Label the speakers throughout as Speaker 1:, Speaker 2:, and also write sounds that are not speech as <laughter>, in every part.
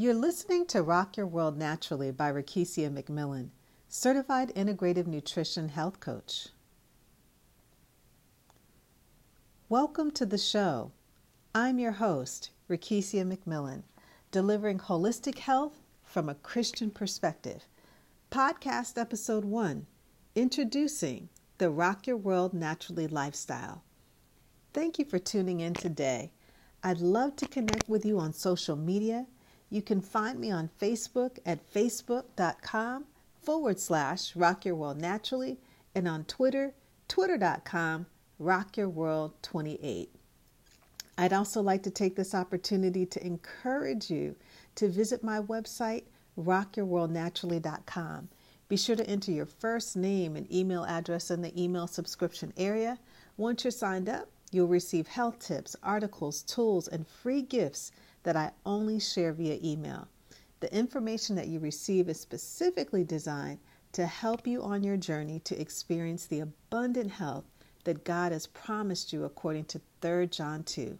Speaker 1: You're listening to Rock Your World Naturally by Rakesia McMillan, Certified Integrative Nutrition Health Coach. Welcome to the show. I'm your host, Rakesia McMillan, delivering holistic health from a Christian perspective. Podcast Episode 1 Introducing the Rock Your World Naturally lifestyle. Thank you for tuning in today. I'd love to connect with you on social media you can find me on Facebook at facebook.com forward slash rock your world naturally and on Twitter, twitter.com rock your world 28. I'd also like to take this opportunity to encourage you to visit my website, rockyourworldnaturally.com. Be sure to enter your first name and email address in the email subscription area. Once you're signed up, you'll receive health tips, articles, tools, and free gifts that I only share via email. The information that you receive is specifically designed to help you on your journey to experience the abundant health that God has promised you according to 3 John 2.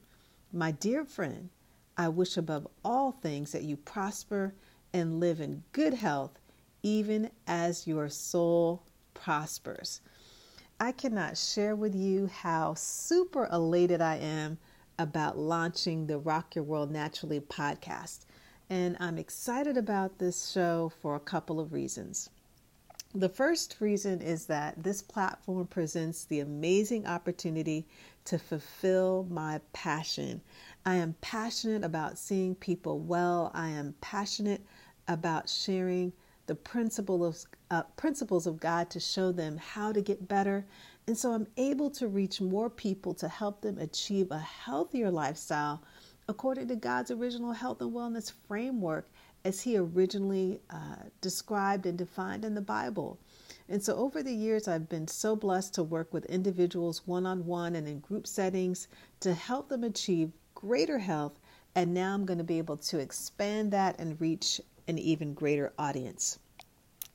Speaker 1: My dear friend, I wish above all things that you prosper and live in good health, even as your soul prospers. I cannot share with you how super elated I am about launching the Rock Your World Naturally podcast. And I'm excited about this show for a couple of reasons. The first reason is that this platform presents the amazing opportunity to fulfill my passion. I am passionate about seeing people well. I am passionate about sharing the principles uh, principles of God to show them how to get better and so I'm able to reach more people to help them achieve a healthier lifestyle according to God's original health and wellness framework as He originally uh, described and defined in the Bible. And so over the years, I've been so blessed to work with individuals one on one and in group settings to help them achieve greater health. And now I'm going to be able to expand that and reach an even greater audience.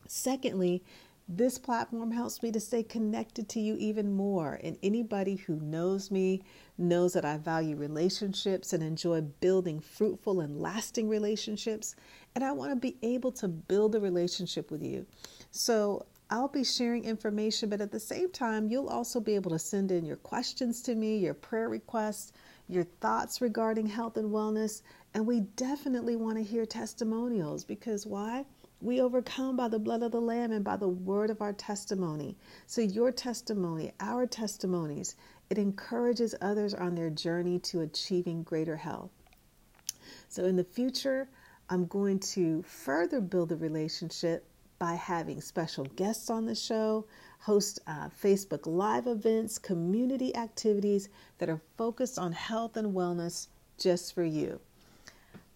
Speaker 1: Secondly, this platform helps me to stay connected to you even more. And anybody who knows me knows that I value relationships and enjoy building fruitful and lasting relationships. And I want to be able to build a relationship with you. So I'll be sharing information, but at the same time, you'll also be able to send in your questions to me, your prayer requests, your thoughts regarding health and wellness. And we definitely want to hear testimonials because why? We overcome by the blood of the Lamb and by the word of our testimony. So, your testimony, our testimonies, it encourages others on their journey to achieving greater health. So, in the future, I'm going to further build the relationship by having special guests on the show, host uh, Facebook Live events, community activities that are focused on health and wellness just for you.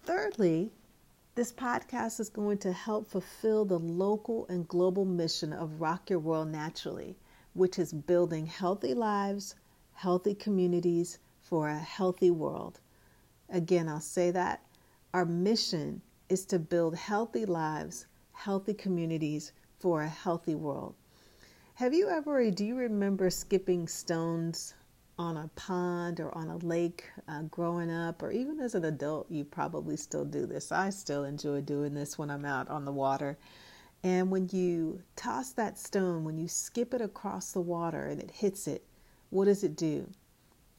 Speaker 1: Thirdly, this podcast is going to help fulfill the local and global mission of Rock Your World Naturally, which is building healthy lives, healthy communities for a healthy world. Again, I'll say that. Our mission is to build healthy lives, healthy communities for a healthy world. Have you ever, do you remember skipping stones on a pond or on a lake uh, growing up, or even as an adult, you probably still do this. I still enjoy doing this when I'm out on the water. And when you toss that stone, when you skip it across the water and it hits it, what does it do?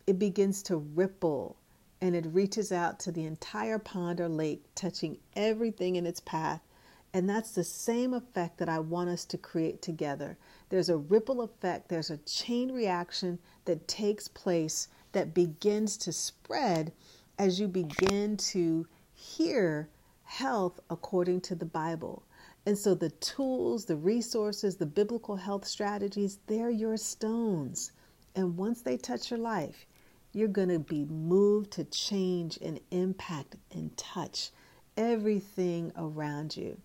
Speaker 1: It begins to ripple and it reaches out to the entire pond or lake, touching everything in its path. And that's the same effect that I want us to create together. There's a ripple effect, there's a chain reaction that takes place that begins to spread as you begin to hear health according to the Bible. And so the tools, the resources, the biblical health strategies, they're your stones. And once they touch your life, you're going to be moved to change and impact and touch everything around you.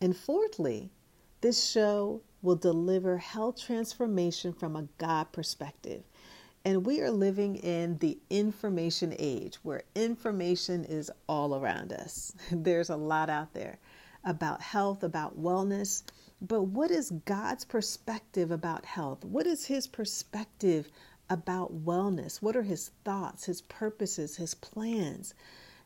Speaker 1: And fourthly, this show will deliver health transformation from a God perspective. And we are living in the information age where information is all around us. <laughs> There's a lot out there about health, about wellness. But what is God's perspective about health? What is His perspective about wellness? What are His thoughts, His purposes, His plans?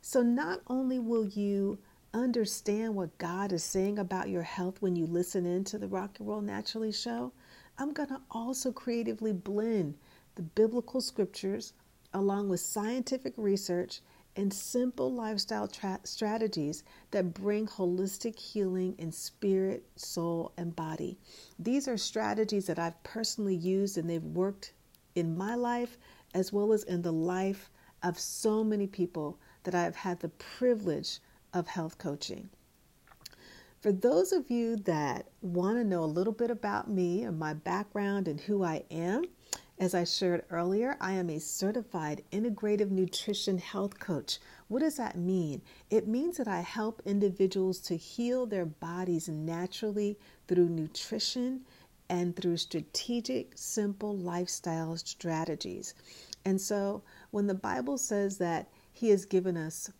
Speaker 1: So, not only will you understand what God is saying about your health when you listen into the Rock Your World Naturally show, I'm going to also creatively blend the biblical scriptures along with scientific research and simple lifestyle tra- strategies that bring holistic healing in spirit, soul, and body. These are strategies that I've personally used and they've worked in my life as well as in the life of so many people that I've had the privilege of health coaching. For those of you that want to know a little bit about me and my background and who I am, as I shared earlier, I am a certified integrative nutrition health coach. What does that mean? It means that I help individuals to heal their bodies naturally through nutrition and through strategic, simple lifestyle strategies. And so when the Bible says that He has given us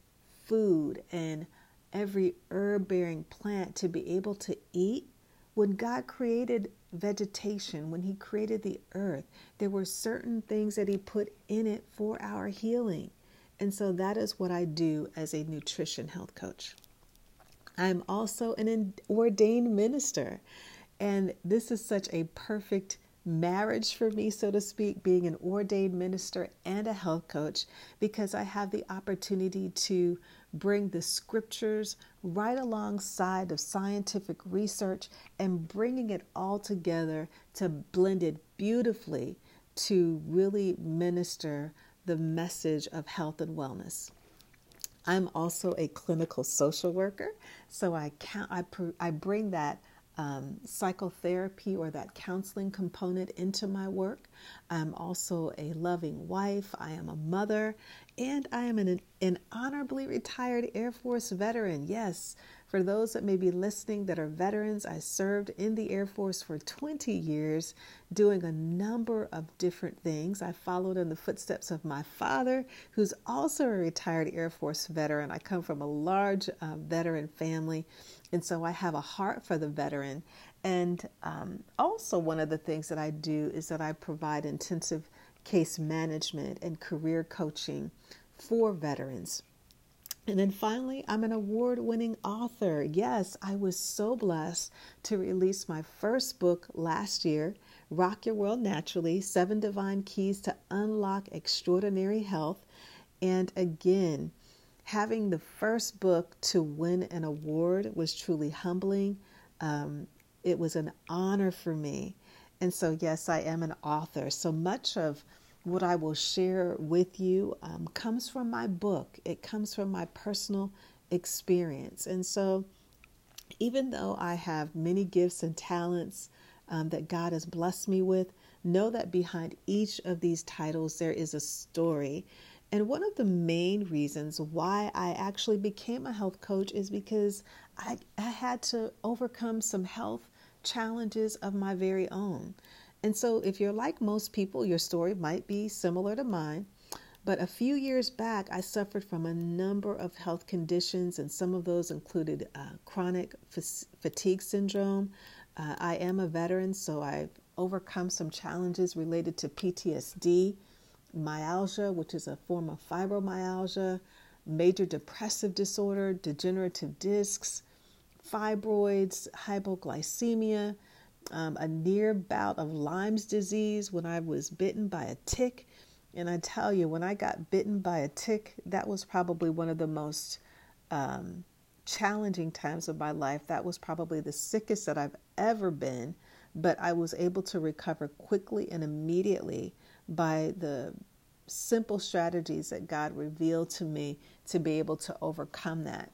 Speaker 1: food and every herb bearing plant to be able to eat. When God created vegetation, when He created the earth, there were certain things that He put in it for our healing. And so that is what I do as a nutrition health coach. I'm also an ordained minister, and this is such a perfect marriage for me, so to speak, being an ordained minister and a health coach, because I have the opportunity to bring the scriptures right alongside of scientific research and bringing it all together to blend it beautifully to really minister the message of health and wellness. I'm also a clinical social worker, so I count, I, I bring that um, psychotherapy or that counseling component into my work. I'm also a loving wife. I am a mother, and I am an, an honorably retired Air Force veteran. Yes, for those that may be listening that are veterans, I served in the Air Force for 20 years doing a number of different things. I followed in the footsteps of my father, who's also a retired Air Force veteran. I come from a large uh, veteran family, and so I have a heart for the veteran. And um, also, one of the things that I do is that I provide intensive case management and career coaching for veterans. And then finally, I'm an award winning author. Yes, I was so blessed to release my first book last year, Rock Your World Naturally Seven Divine Keys to Unlock Extraordinary Health. And again, having the first book to win an award was truly humbling. Um, it was an honor for me. And so, yes, I am an author. So much of what I will share with you um, comes from my book, it comes from my personal experience. And so, even though I have many gifts and talents um, that God has blessed me with, know that behind each of these titles there is a story. And one of the main reasons why I actually became a health coach is because I, I had to overcome some health challenges of my very own. And so, if you're like most people, your story might be similar to mine. But a few years back, I suffered from a number of health conditions, and some of those included uh, chronic f- fatigue syndrome. Uh, I am a veteran, so I've overcome some challenges related to PTSD, myalgia, which is a form of fibromyalgia, major depressive disorder, degenerative discs, fibroids, hypoglycemia um, a near bout of Lyme's disease when I was bitten by a tick. And I tell you, when I got bitten by a tick, that was probably one of the most um, challenging times of my life. That was probably the sickest that I've ever been, but I was able to recover quickly and immediately by the simple strategies that God revealed to me to be able to overcome that.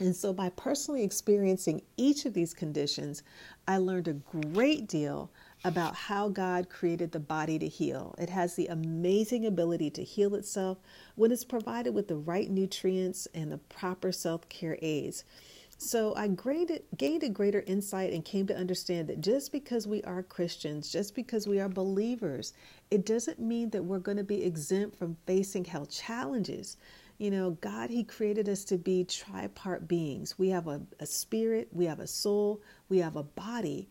Speaker 1: And so, by personally experiencing each of these conditions, I learned a great deal about how God created the body to heal. It has the amazing ability to heal itself when it's provided with the right nutrients and the proper self care aids. So I gained a greater insight and came to understand that just because we are Christians, just because we are believers, it doesn't mean that we're going to be exempt from facing health challenges. You know, God, He created us to be tripart beings. We have a, a spirit, we have a soul, we have a body.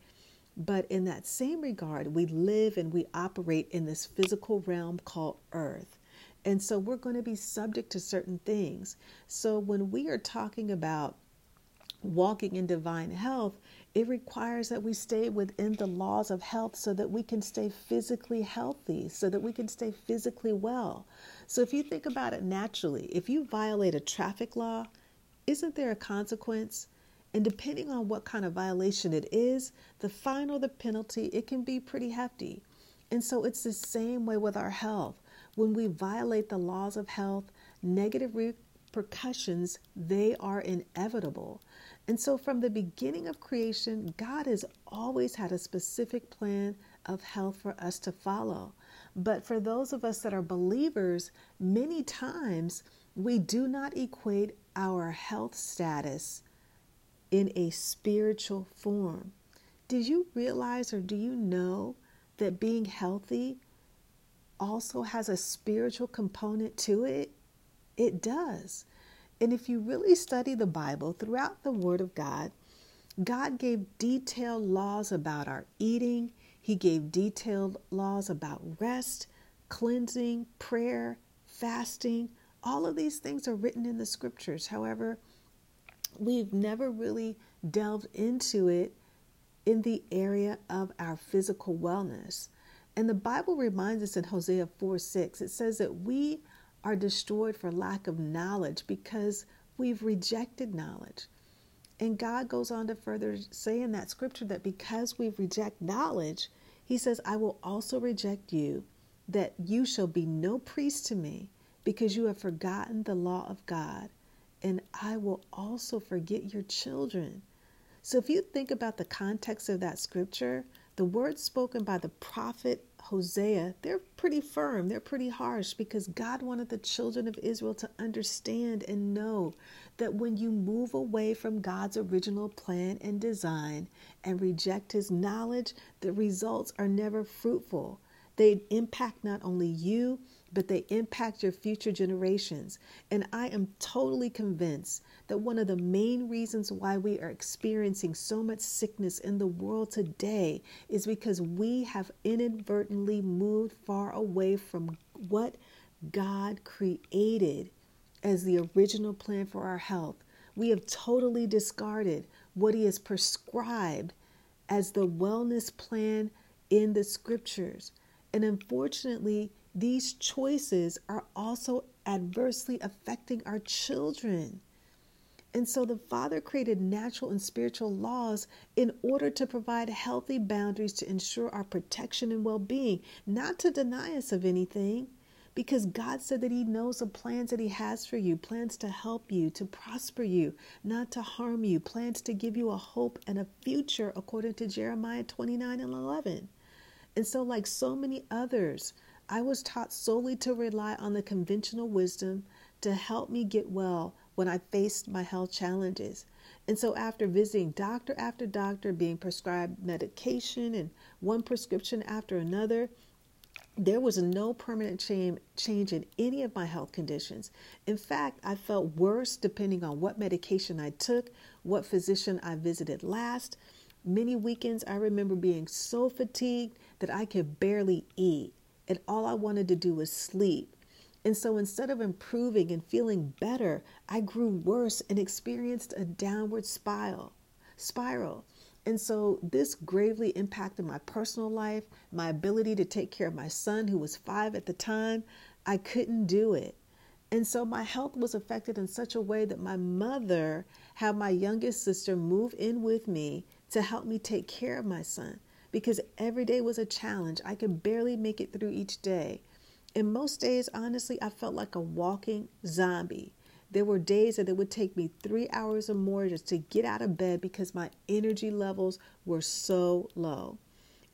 Speaker 1: But in that same regard, we live and we operate in this physical realm called earth. And so we're going to be subject to certain things. So when we are talking about walking in divine health, it requires that we stay within the laws of health so that we can stay physically healthy, so that we can stay physically well. So if you think about it naturally, if you violate a traffic law, isn't there a consequence? And depending on what kind of violation it is, the fine or the penalty, it can be pretty hefty. And so it's the same way with our health. When we violate the laws of health, negative repercussions, they are inevitable. And so from the beginning of creation, God has always had a specific plan of health for us to follow. But for those of us that are believers, many times we do not equate our health status in a spiritual form. Did you realize or do you know that being healthy also has a spiritual component to it? It does. And if you really study the Bible throughout the Word of God, God gave detailed laws about our eating, He gave detailed laws about rest, cleansing, prayer, fasting. All of these things are written in the scriptures. However, we've never really delved into it in the area of our physical wellness. And the Bible reminds us in Hosea 4 6, it says that we are destroyed for lack of knowledge because we've rejected knowledge. And God goes on to further say in that scripture that because we reject knowledge, He says, I will also reject you, that you shall be no priest to me, because you have forgotten the law of God, and I will also forget your children. So if you think about the context of that scripture, the words spoken by the prophet Hosea, they're pretty firm, they're pretty harsh because God wanted the children of Israel to understand and know that when you move away from God's original plan and design and reject his knowledge, the results are never fruitful. They impact not only you, but they impact your future generations. And I am totally convinced that one of the main reasons why we are experiencing so much sickness in the world today is because we have inadvertently moved far away from what God created as the original plan for our health. We have totally discarded what He has prescribed as the wellness plan in the scriptures. And unfortunately, these choices are also adversely affecting our children. And so the Father created natural and spiritual laws in order to provide healthy boundaries to ensure our protection and well being, not to deny us of anything. Because God said that He knows the plans that He has for you plans to help you, to prosper you, not to harm you, plans to give you a hope and a future, according to Jeremiah 29 and 11. And so, like so many others, I was taught solely to rely on the conventional wisdom to help me get well when I faced my health challenges. And so, after visiting doctor after doctor, being prescribed medication and one prescription after another, there was no permanent change in any of my health conditions. In fact, I felt worse depending on what medication I took, what physician I visited last. Many weekends, I remember being so fatigued that I could barely eat and all I wanted to do was sleep. And so instead of improving and feeling better, I grew worse and experienced a downward spiral. Spiral. And so this gravely impacted my personal life, my ability to take care of my son who was 5 at the time. I couldn't do it. And so my health was affected in such a way that my mother had my youngest sister move in with me to help me take care of my son because every day was a challenge. I could barely make it through each day. And most days, honestly, I felt like a walking zombie. There were days that it would take me three hours or more just to get out of bed because my energy levels were so low.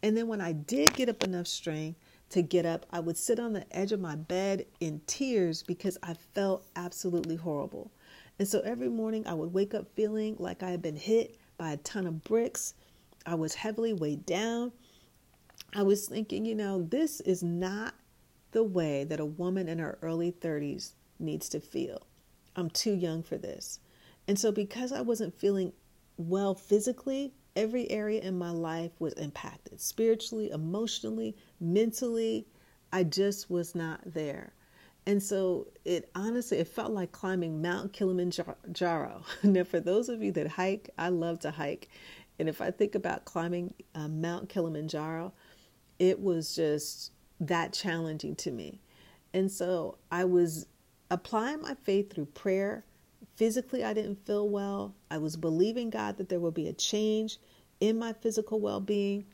Speaker 1: And then when I did get up enough strength to get up, I would sit on the edge of my bed in tears because I felt absolutely horrible. And so every morning I would wake up feeling like I had been hit by a ton of bricks I was heavily weighed down. I was thinking, you know, this is not the way that a woman in her early 30s needs to feel. I'm too young for this. And so, because I wasn't feeling well physically, every area in my life was impacted spiritually, emotionally, mentally. I just was not there. And so it honestly, it felt like climbing Mount Kilimanjaro. <laughs> now, for those of you that hike, I love to hike. And if I think about climbing uh, Mount Kilimanjaro, it was just that challenging to me. And so I was applying my faith through prayer. Physically, I didn't feel well. I was believing God that there would be a change in my physical well being.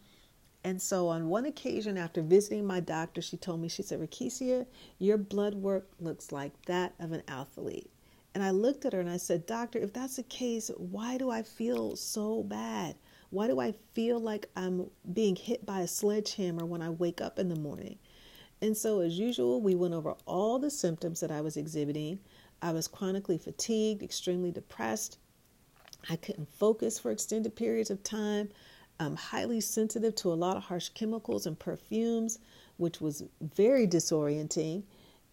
Speaker 1: And so on one occasion after visiting my doctor, she told me, she said, Rakesia, your blood work looks like that of an athlete. And I looked at her and I said, Doctor, if that's the case, why do I feel so bad? Why do I feel like I'm being hit by a sledgehammer when I wake up in the morning? And so, as usual, we went over all the symptoms that I was exhibiting. I was chronically fatigued, extremely depressed. I couldn't focus for extended periods of time. I'm highly sensitive to a lot of harsh chemicals and perfumes, which was very disorienting.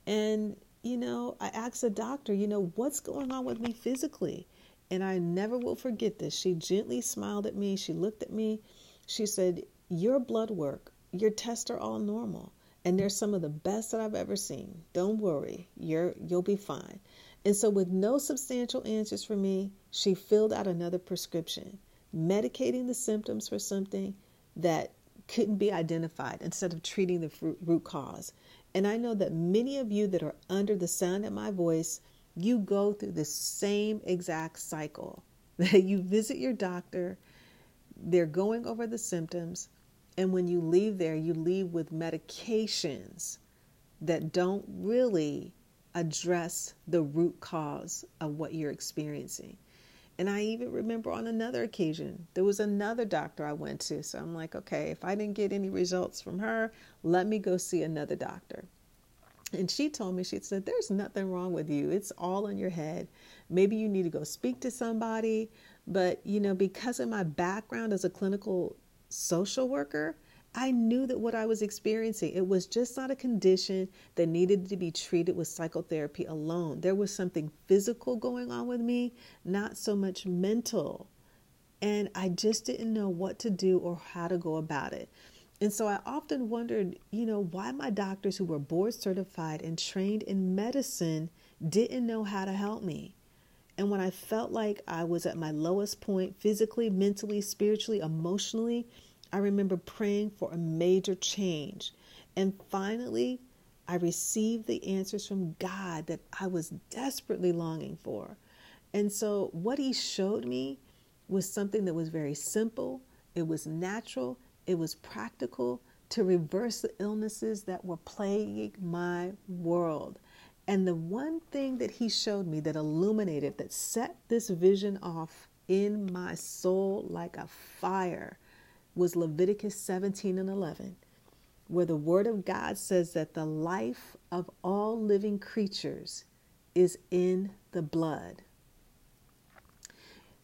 Speaker 1: And, you know, I asked the doctor, you know, what's going on with me physically? And I never will forget this. She gently smiled at me. She looked at me. She said, Your blood work, your tests are all normal. And they're some of the best that I've ever seen. Don't worry, you're you'll be fine. And so with no substantial answers for me, she filled out another prescription medicating the symptoms for something that couldn't be identified instead of treating the root cause. And I know that many of you that are under the sound of my voice, you go through the same exact cycle. <laughs> That you visit your doctor, they're going over the symptoms, and when you leave there, you leave with medications that don't really address the root cause of what you're experiencing. And I even remember on another occasion, there was another doctor I went to. So I'm like, okay, if I didn't get any results from her, let me go see another doctor. And she told me, she said, There's nothing wrong with you. It's all in your head. Maybe you need to go speak to somebody. But, you know, because of my background as a clinical social worker, I knew that what I was experiencing, it was just not a condition that needed to be treated with psychotherapy alone. There was something physical going on with me, not so much mental. And I just didn't know what to do or how to go about it. And so I often wondered, you know, why my doctors who were board certified and trained in medicine didn't know how to help me. And when I felt like I was at my lowest point physically, mentally, spiritually, emotionally, I remember praying for a major change. And finally, I received the answers from God that I was desperately longing for. And so, what He showed me was something that was very simple, it was natural, it was practical to reverse the illnesses that were plaguing my world. And the one thing that He showed me that illuminated, that set this vision off in my soul like a fire was Leviticus 17 and 11, where the Word of God says that the life of all living creatures is in the blood.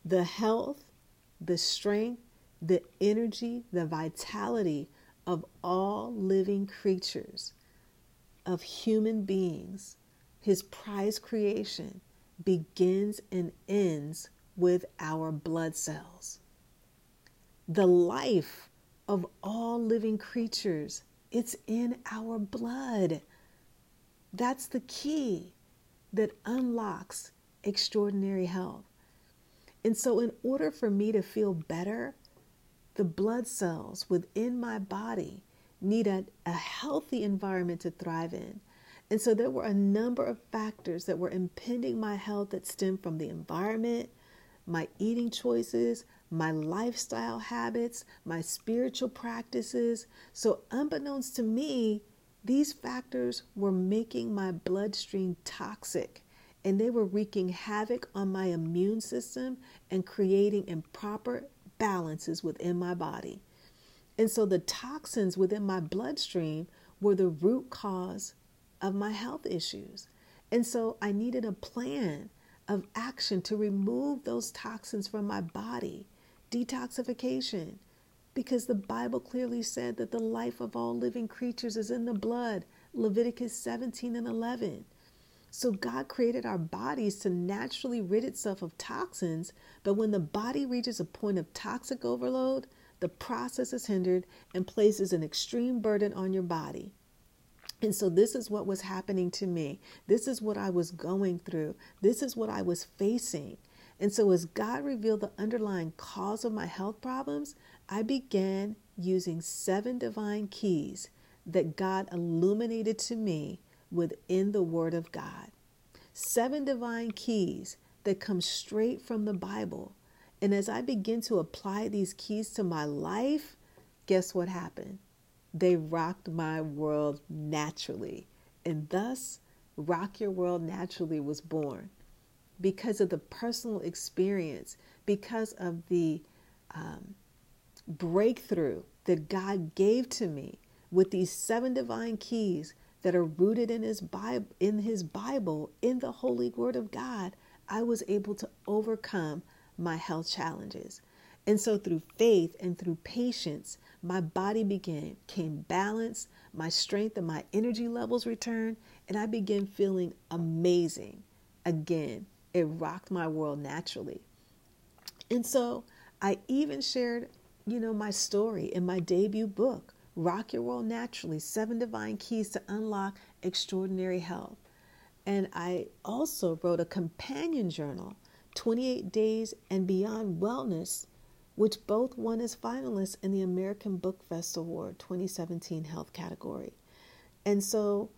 Speaker 1: The health, the strength, the energy, the vitality of all living creatures, of human beings, his prized creation, begins and ends with our blood cells the life of all living creatures. It's in our blood. That's the key that unlocks extraordinary health. And so, in order for me to feel better, the blood cells within my body need a, a healthy environment to thrive in. And so, there were a number of factors that were impeding my health that stemmed from the environment, my eating choices, my lifestyle habits, my spiritual practices. So, unbeknownst to me, these factors were making my bloodstream toxic and they were wreaking havoc on my immune system and creating improper balances within my body. And so the toxins within my bloodstream were the root cause of my health issues. And so I needed a plan of action to remove those toxins from my body detoxification, because the Bible clearly said that the life of all living creatures is in the blood. Leviticus 17 and 11. So God created our bodies to naturally rid itself of toxins, but when the body reaches a point of toxic overload, the process is hindered and places an extreme burden on your body. And so, this is what was happening to me. This is what I was going through. This is what I was facing. And so, as God revealed the underlying cause of my health problems, I began using seven divine keys that God illuminated to me within the Word of God. Seven divine keys that come straight from the Bible. And as I begin to apply these keys to my life, guess what happened? They rocked my world naturally. And thus, Rock Your World Naturally was born because of the personal experience, because of the um, breakthrough that God gave to me with these seven divine keys that are rooted in his Bible, in his Bible, in the holy word of God, I was able to overcome my health challenges. And so through faith and through patience, my body began came balanced, my strength and my energy levels returned, and I began feeling amazing. Again, it rocked my world naturally. And so I even shared, you know, my story in my debut book, Rock Your World Naturally: Seven Divine Keys to Unlock Extraordinary Health. And I also wrote a companion journal, 28 Days and Beyond Wellness which both won as finalists in the American Book Fest Award 2017 Health category. And so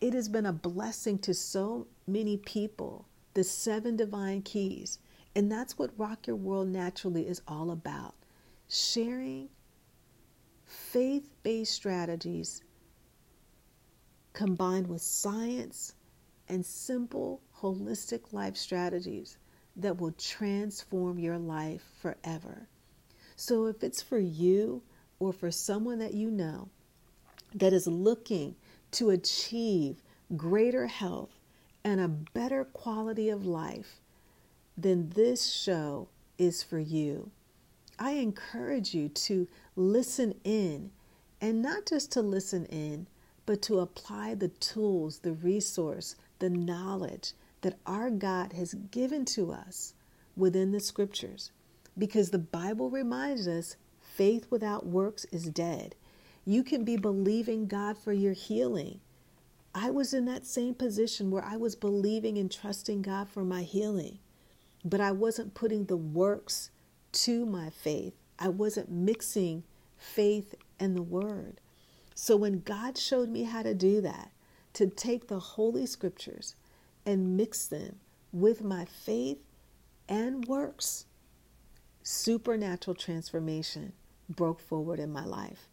Speaker 1: it has been a blessing to so many people, the seven divine keys. And that's what Rock Your World Naturally is all about sharing faith based strategies combined with science and simple, holistic life strategies that will transform your life forever. So, if it's for you or for someone that you know that is looking to achieve greater health and a better quality of life, then this show is for you. I encourage you to listen in and not just to listen in, but to apply the tools, the resource, the knowledge that our God has given to us within the scriptures. Because the Bible reminds us faith without works is dead. You can be believing God for your healing. I was in that same position where I was believing and trusting God for my healing, but I wasn't putting the works to my faith. I wasn't mixing faith and the word. So when God showed me how to do that, to take the Holy Scriptures and mix them with my faith and works, supernatural transformation broke forward in my life.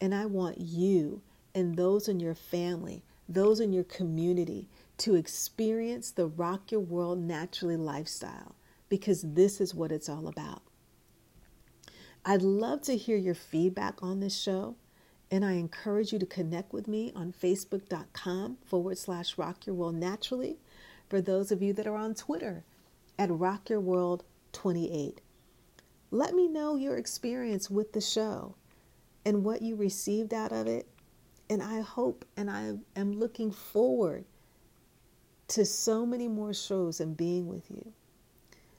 Speaker 1: And I want you and those in your family, those in your community, to experience the Rock Your World Naturally lifestyle because this is what it's all about. I'd love to hear your feedback on this show, and I encourage you to connect with me on facebook.com forward slash rock your world naturally for those of you that are on Twitter at Rock Your World 28. Let me know your experience with the show and what you received out of it. And I hope and I am looking forward to so many more shows and being with you.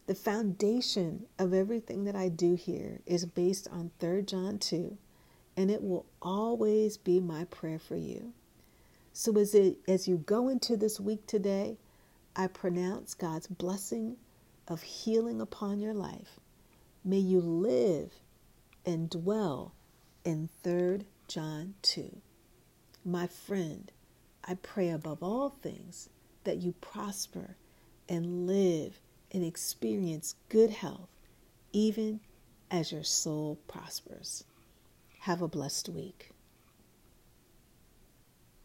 Speaker 1: The foundation of everything that I do here is based on 3 John 2, and it will always be my prayer for you. So as it as you go into this week today, I pronounce God's blessing of healing upon your life. May you live and dwell in 3 John 2. My friend, I pray above all things that you prosper and live and experience good health, even as your soul prospers. Have a blessed week.